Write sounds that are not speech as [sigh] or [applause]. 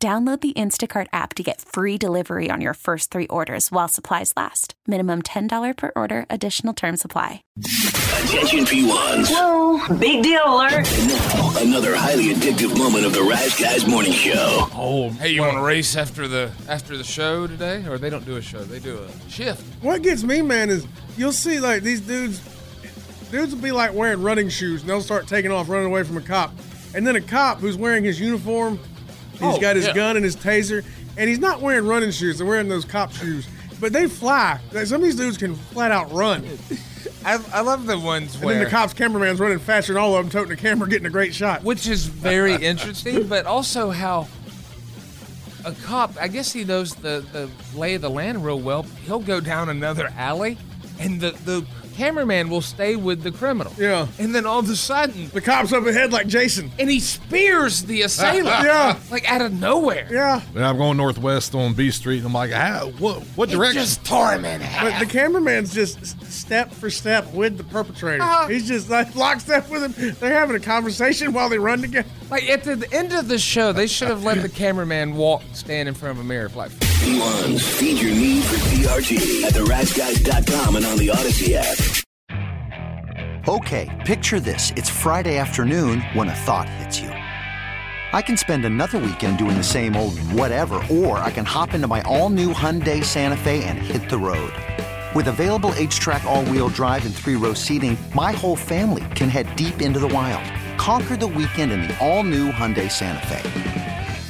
Download the Instacart app to get free delivery on your first three orders while supplies last. Minimum $10 per order, additional term supply. Attention P1s. Whoa, big deal alert. And now, another highly addictive moment of the Rise Guys Morning Show. Oh, hey, you want to race after the after the show today? Or they don't do a show, they do a shift. What gets me, man, is you'll see like these dudes. Dudes will be like wearing running shoes, and they'll start taking off, running away from a cop. And then a cop who's wearing his uniform, he's Oh, got his yeah. gun and his taser, and he's not wearing running shoes. They're wearing those cop shoes, but they fly. Like, some of these dudes can flat out run. I, I love the ones And where then the cop's cameraman's running faster than all of them, toting the camera, getting a great shot. which is very [laughs] interesting, but also how a cop, I guess he knows the, the lay of the land real well. He'll go down another alley, and the, the cameraman will stay with the criminal. Yeah. And then all of a sudden, The cop's up ahead like Jason. and he spears the assailant. [laughs] Yeah. Like out of nowhere. Yeah. And I'm going northwest on B Street, and I'm like, how? What? What It direction? just tore him in half. But the cameraman's just step for step with the perpetrator. Uh-huh. He's just like lockstep with him. They're having a conversation while they run together. Like at the end of the show, they should have let the cameraman walk, stand in front of a mirror like. P1s, feed your need for DRT at theriseguys.com and on the Odyssey app. Okay, picture this. It's Friday afternoon when a thought hits you. I can spend another weekend doing the same old whatever, or I can hop into my all new Hyundai Santa Fe and hit the road. With available HTRAC, all wheel drive, and three row seating, my whole family can head deep into the wild. Conquer the weekend in the all new Hyundai Santa Fe.